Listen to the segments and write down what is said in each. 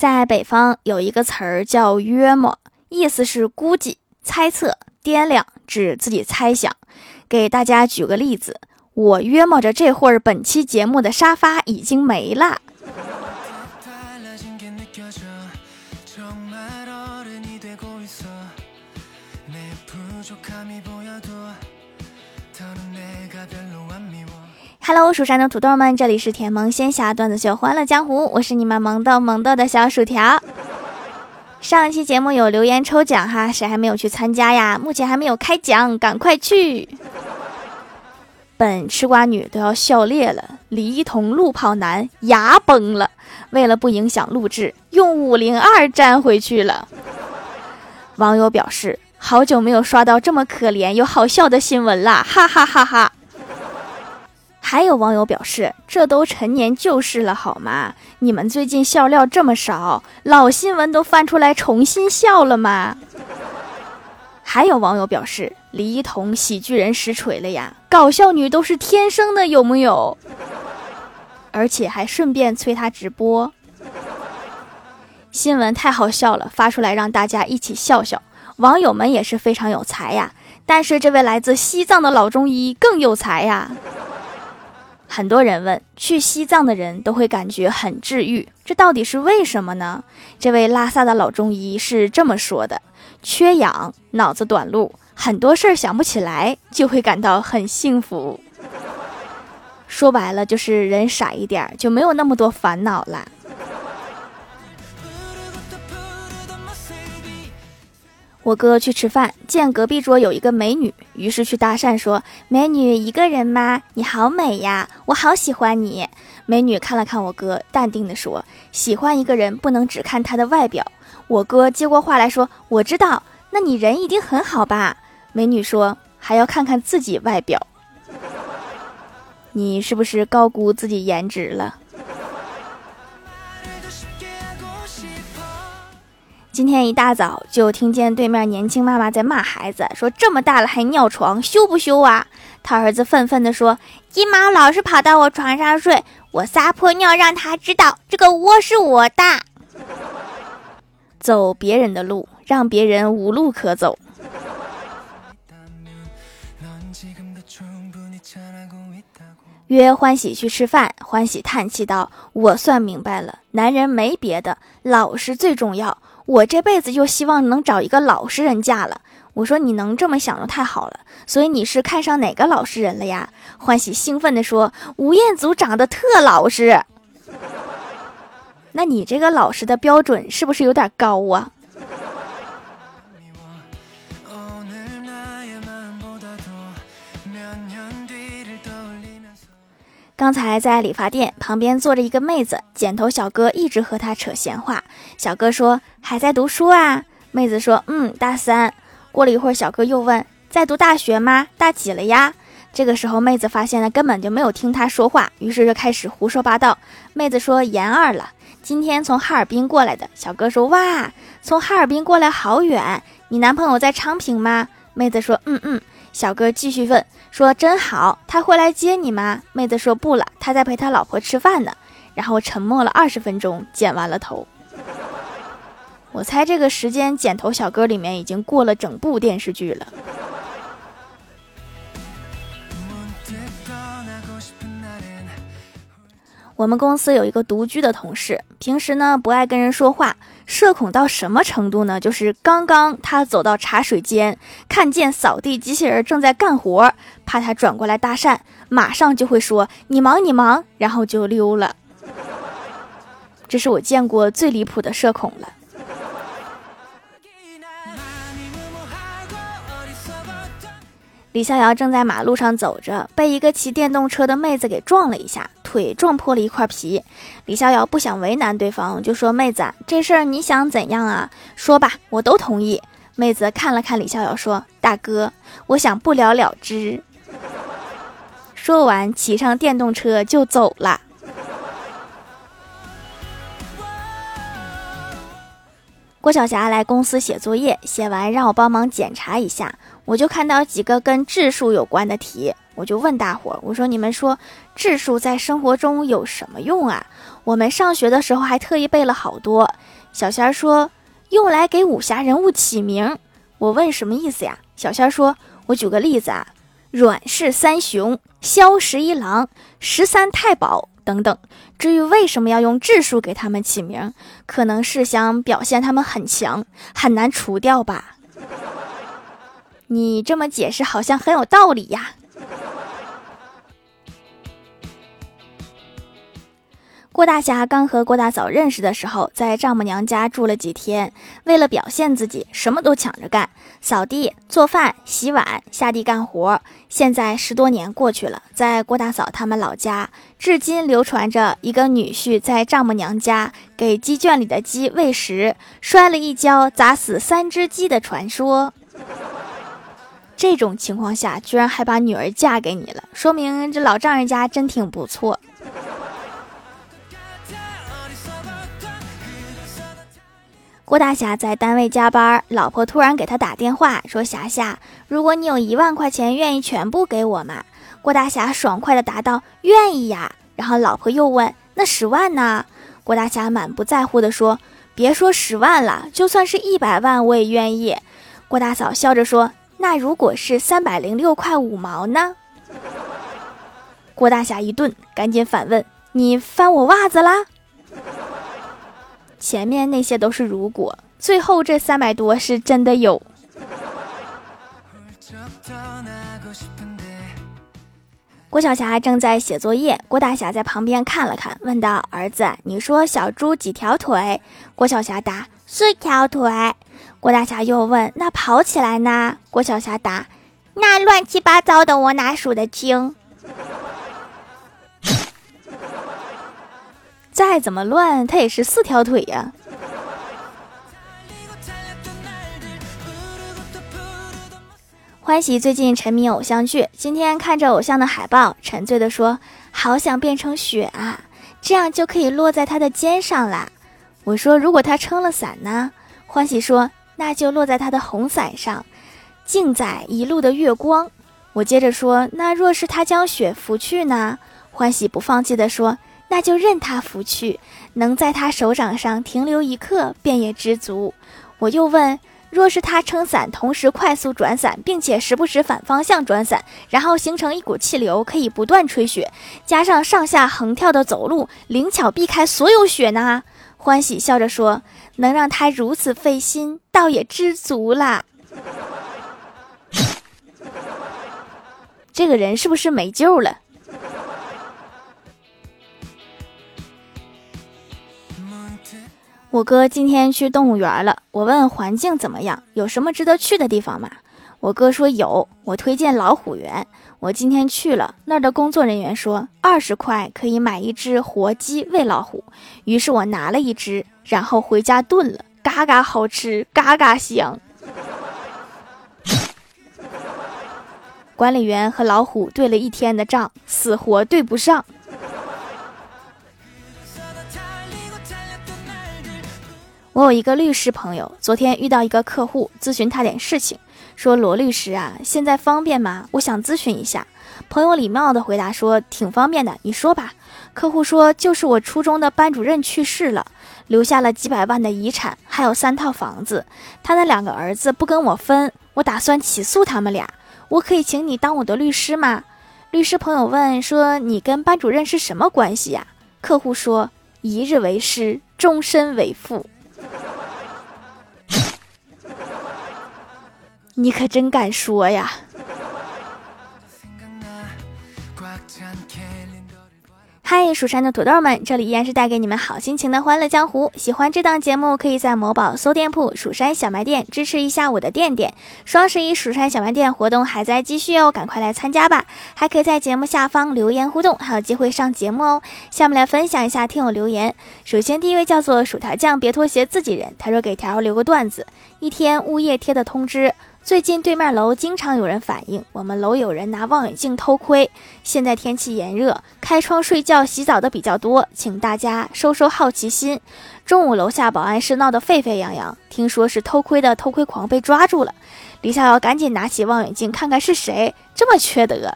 在北方有一个词儿叫“约摸”，意思是估计、猜测、掂量，指自己猜想。给大家举个例子，我约摸着这会儿本期节目的沙发已经没了。Hello，蜀山的土豆们，这里是甜萌仙侠段子秀《欢乐江湖》，我是你们萌豆萌豆的小薯条。上一期节目有留言抽奖哈，谁还没有去参加呀？目前还没有开奖，赶快去！本吃瓜女都要笑裂了，李一桐路跑男牙崩了，为了不影响录制，用五零二粘回去了。网友表示，好久没有刷到这么可怜又好笑的新闻啦，哈哈哈哈！还有网友表示，这都陈年旧事了好吗？你们最近笑料这么少，老新闻都翻出来重新笑了吗？还有网友表示，李一桐喜剧人实锤了呀，搞笑女都是天生的，有木有？而且还顺便催他直播。新闻太好笑了，发出来让大家一起笑笑。网友们也是非常有才呀，但是这位来自西藏的老中医更有才呀。很多人问，去西藏的人都会感觉很治愈，这到底是为什么呢？这位拉萨的老中医是这么说的：缺氧，脑子短路，很多事儿想不起来，就会感到很幸福。说白了，就是人傻一点，就没有那么多烦恼了。我哥去吃饭，见隔壁桌有一个美女，于是去搭讪说：“美女一个人吗？你好美呀，我好喜欢你。”美女看了看我哥，淡定的说：“喜欢一个人不能只看他的外表。”我哥接过话来说：“我知道，那你人一定很好吧？”美女说：“还要看看自己外表，你是不是高估自己颜值了？”今天一大早就听见对面年轻妈妈在骂孩子，说这么大了还尿床，羞不羞啊？他儿子愤愤地说：“一毛老是跑到我床上睡，我撒泼尿让他知道这个窝是我的。”走别人的路，让别人无路可走。约欢喜去吃饭，欢喜叹气道：“我算明白了，男人没别的，老实最重要。”我这辈子就希望能找一个老实人嫁了。我说你能这么想就太好了。所以你是看上哪个老实人了呀？欢喜兴奋地说：“吴彦祖长得特老实。”那你这个老实的标准是不是有点高啊？刚才在理发店旁边坐着一个妹子，剪头小哥一直和她扯闲话。小哥说：“还在读书啊？”妹子说：“嗯，大三。”过了一会儿，小哥又问：“在读大学吗？大几了呀？”这个时候，妹子发现了根本就没有听他说话，于是就开始胡说八道。妹子说：“研二了，今天从哈尔滨过来的。”小哥说：“哇，从哈尔滨过来好远，你男朋友在昌平吗？”妹子说：“嗯嗯。”小哥继续问。说真好，他会来接你吗？妹子说不了，他在陪他老婆吃饭呢。然后沉默了二十分钟，剪完了头。我猜这个时间，剪头小哥里面已经过了整部电视剧了。我们公司有一个独居的同事，平时呢不爱跟人说话，社恐到什么程度呢？就是刚刚他走到茶水间，看见扫地机器人正在干活，怕他转过来搭讪，马上就会说你忙你忙，然后就溜了。这是我见过最离谱的社恐了。李逍遥正在马路上走着，被一个骑电动车的妹子给撞了一下，腿撞破了一块皮。李逍遥不想为难对方，就说：“妹子，这事儿你想怎样啊？说吧，我都同意。”妹子看了看李逍遥，说：“大哥，我想不了了之。”说完，骑上电动车就走了。郭晓霞来公司写作业，写完让我帮忙检查一下。我就看到几个跟质数有关的题，我就问大伙儿，我说你们说质数在生活中有什么用啊？我们上学的时候还特意背了好多。小仙儿说用来给武侠人物起名。我问什么意思呀？小仙儿说，我举个例子啊，阮氏三雄、萧十一郎、十三太保等等。至于为什么要用质数给他们起名，可能是想表现他们很强，很难除掉吧。你这么解释好像很有道理呀。郭大侠刚和郭大嫂认识的时候，在丈母娘家住了几天。为了表现自己，什么都抢着干，扫地、做饭、洗碗、下地干活。现在十多年过去了，在郭大嫂他们老家，至今流传着一个女婿在丈母娘家给鸡圈里的鸡喂食，摔了一跤砸死三只鸡的传说。这种情况下，居然还把女儿嫁给你了，说明这老丈人家真挺不错。郭大侠在单位加班，老婆突然给他打电话说：“霞霞，如果你有一万块钱，愿意全部给我吗？”郭大侠爽快的答道：“愿意呀。”然后老婆又问：“那十万呢？”郭大侠满不在乎的说：“别说十万了，就算是一百万，我也愿意。”郭大嫂笑着说。那如果是三百零六块五毛呢？郭大侠一顿，赶紧反问：“你翻我袜子啦？”前面那些都是如果，最后这三百多是真的有。郭晓霞正在写作业，郭大侠在旁边看了看，问道：“儿子，你说小猪几条腿？”郭晓霞答：“四条腿。”郭大侠又问：“那跑起来呢？”郭晓霞答：“那乱七八糟的，我哪数得清？再怎么乱，它也是四条腿呀。”欢喜最近沉迷偶像剧，今天看着偶像的海报，沉醉的说：“好想变成雪啊，这样就可以落在他的肩上啦。”我说：“如果他撑了伞呢？”欢喜说。那就落在他的红伞上，静载一路的月光。我接着说，那若是他将雪拂去呢？欢喜不放弃地说，那就任他拂去，能在他手掌上停留一刻，便也知足。我又问，若是他撑伞，同时快速转伞，并且时不时反方向转伞，然后形成一股气流，可以不断吹雪，加上上下横跳的走路，灵巧避开所有雪呢？欢喜笑着说：“能让他如此费心，倒也知足啦。这个人是不是没救了？”我哥今天去动物园了，我问环境怎么样，有什么值得去的地方吗？我哥说有，我推荐老虎园。我今天去了那儿的工作人员说，二十块可以买一只活鸡喂老虎。于是我拿了一只，然后回家炖了，嘎嘎好吃，嘎嘎香。管理员和老虎对了一天的账，死活对不上。我有一个律师朋友，昨天遇到一个客户咨询他点事情。说罗律师啊，现在方便吗？我想咨询一下。朋友礼貌的回答说：“挺方便的，你说吧。”客户说：“就是我初中的班主任去世了，留下了几百万的遗产，还有三套房子。他的两个儿子不跟我分，我打算起诉他们俩。我可以请你当我的律师吗？”律师朋友问说：“你跟班主任是什么关系呀？”客户说：“一日为师，终身为父。”你可真敢说呀！嗨，蜀山的土豆们，这里依然是带给你们好心情的欢乐江湖。喜欢这档节目，可以在某宝搜店铺“蜀山小卖店”支持一下我的店店。双十一蜀山小卖店活动还在继续哦，赶快来参加吧！还可以在节目下方留言互动，还有机会上节目哦。下面来分享一下听友留言。首先，第一位叫做薯条酱，别拖鞋，自己人。他说给条留个段子：一天，物业贴的通知。最近对面楼经常有人反映，我们楼有人拿望远镜偷窥。现在天气炎热，开窗睡觉、洗澡的比较多，请大家收收好奇心。中午楼下保安室闹得沸沸扬扬，听说是偷窥的偷窥狂被抓住了。李逍遥赶紧拿起望远镜看看是谁，这么缺德。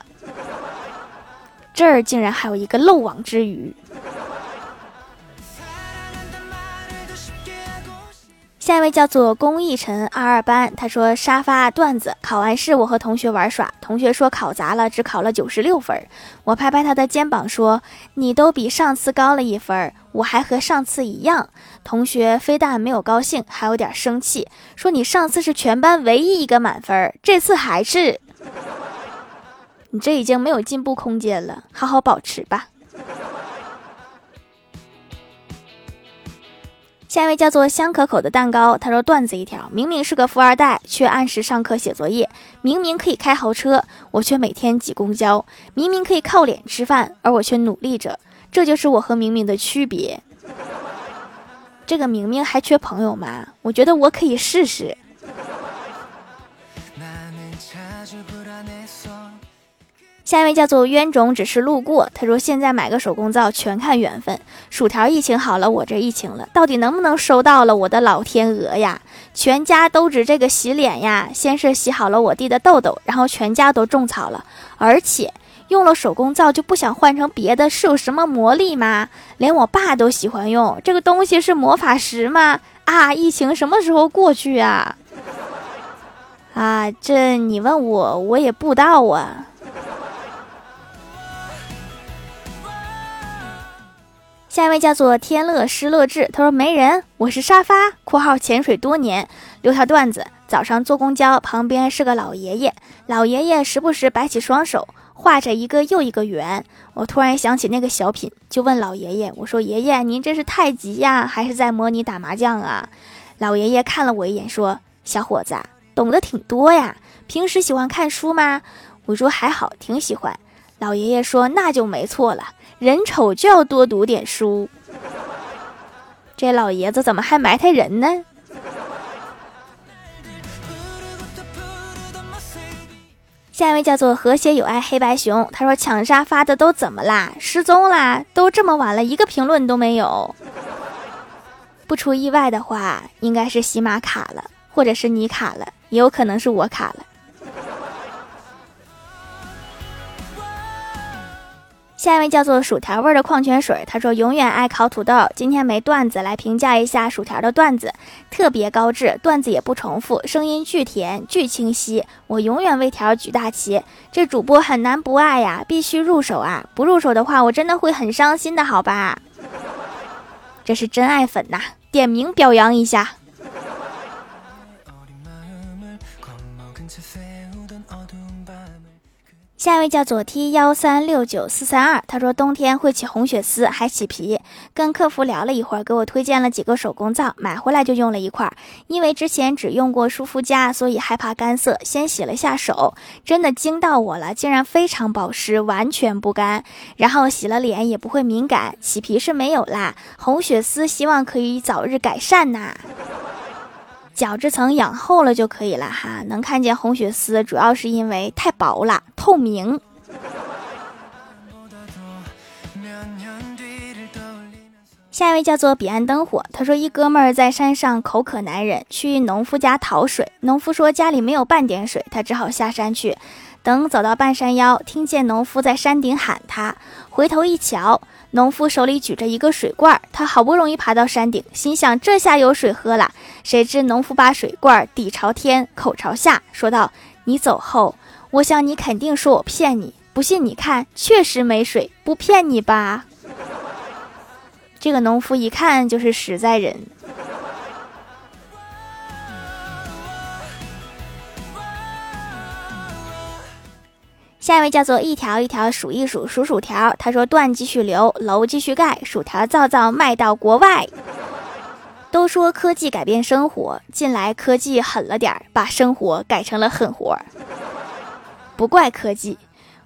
这儿竟然还有一个漏网之鱼。下一位叫做龚逸晨二二班，他说沙发段子考完试，我和同学玩耍，同学说考砸了，只考了九十六分。我拍拍他的肩膀说：“你都比上次高了一分，我还和上次一样。”同学非但没有高兴，还有点生气，说：“你上次是全班唯一一个满分，这次还是……你这已经没有进步空间了，好好保持吧。”下一位叫做香可口的蛋糕，他说段子一条：明明是个富二代，却按时上课写作业；明明可以开豪车，我却每天挤公交；明明可以靠脸吃饭，而我却努力着。这就是我和明明的区别。这个明明还缺朋友吗？我觉得我可以试试。下一位叫做冤种，只是路过。他说：“现在买个手工皂全看缘分。薯条疫情好了，我这疫情了，到底能不能收到了？我的老天鹅呀！全家都指这个洗脸呀，先是洗好了我弟的痘痘，然后全家都种草了。而且用了手工皂就不想换成别的，是有什么魔力吗？连我爸都喜欢用这个东西，是魔法石吗？啊！疫情什么时候过去啊？啊，这你问我，我也不知道啊。”下一位叫做天乐失乐志，他说没人，我是沙发（括号潜水多年）。留条段子：早上坐公交，旁边是个老爷爷，老爷爷时不时摆起双手，画着一个又一个圆。我突然想起那个小品，就问老爷爷：“我说爷爷，您这是太极呀，还是在模拟打麻将啊？”老爷爷看了我一眼，说：“小伙子，懂得挺多呀。平时喜欢看书吗？”我说：“还好，挺喜欢。”老爷爷说：“那就没错了。”人丑就要多读点书，这老爷子怎么还埋汰人呢？下一位叫做和谐友爱黑白熊，他说抢沙发的都怎么啦？失踪啦？都这么晚了，一个评论都没有。不出意外的话，应该是喜马卡了，或者是你卡了，也有可能是我卡了。下一位叫做薯条味的矿泉水，他说永远爱烤土豆。今天没段子，来评价一下薯条的段子，特别高质，段子也不重复，声音巨甜巨清晰。我永远为条举大旗，这主播很难不爱呀，必须入手啊！不入手的话，我真的会很伤心的，好吧？这是真爱粉呐，点名表扬一下。下一位叫左 T 幺三六九四三二，他说冬天会起红血丝，还起皮。跟客服聊了一会儿，给我推荐了几个手工皂，买回来就用了一块。因为之前只用过舒肤佳，所以害怕干涩，先洗了下手，真的惊到我了，竟然非常保湿，完全不干。然后洗了脸也不会敏感，起皮是没有啦。红血丝希望可以早日改善呐。角质层养厚了就可以了哈，能看见红血丝，主要是因为太薄了，透明。下一位叫做彼岸灯火，他说一哥们儿在山上口渴难忍，去农夫家讨水，农夫说家里没有半点水，他只好下山去。等走到半山腰，听见农夫在山顶喊他，回头一瞧。农夫手里举着一个水罐，他好不容易爬到山顶，心想这下有水喝了。谁知农夫把水罐底朝天，口朝下，说道：“你走后，我想你肯定说我骗你。不信你看，确实没水，不骗你吧。”这个农夫一看就是实在人。下一位叫做一条一条数一数数薯条，他说段继续流，楼继续盖，薯条造造卖到国外。都说科技改变生活，近来科技狠了点儿，把生活改成了狠活儿。不怪科技，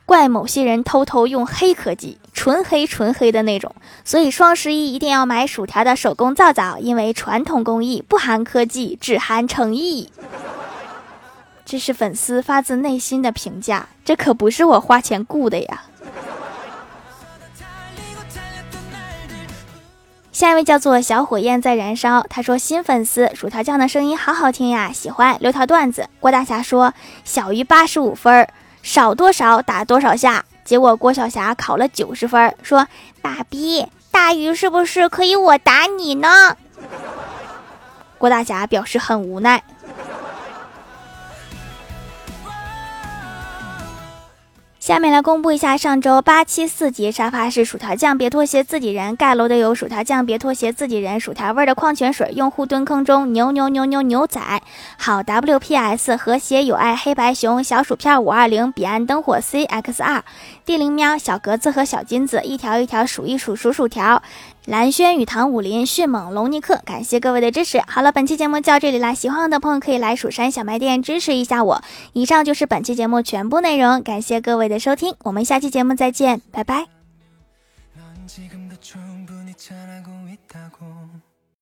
怪某些人偷偷用黑科技，纯黑纯黑的那种。所以双十一一定要买薯条的手工皂皂，因为传统工艺不含科技，只含诚意。这是粉丝发自内心的评价，这可不是我花钱雇的呀。下一位叫做小火焰在燃烧，他说新粉丝薯条酱的声音好好听呀，喜欢留条段子。郭大侠说小于八十五分，少多少打多少下，结果郭晓霞考了九十分，说：“爸比，大鱼是不是可以我打你呢？”郭大侠表示很无奈。下面来公布一下上周八七四级沙发是薯条酱，别拖鞋，自己人盖楼的有薯条酱，别拖鞋，自己人薯条味的矿泉水，用户蹲坑中牛牛牛牛牛仔，好 WPS 和谐有爱黑白熊小薯片五二零彼岸灯火 CXR 地灵喵小格子和小金子一条一条数一数数薯条。蓝轩与唐武林、迅猛龙尼克，感谢各位的支持。好了，本期节目就到这里啦，喜欢我的朋友可以来蜀山小卖店支持一下我。以上就是本期节目全部内容，感谢各位的收听，我们下期节目再见，拜拜。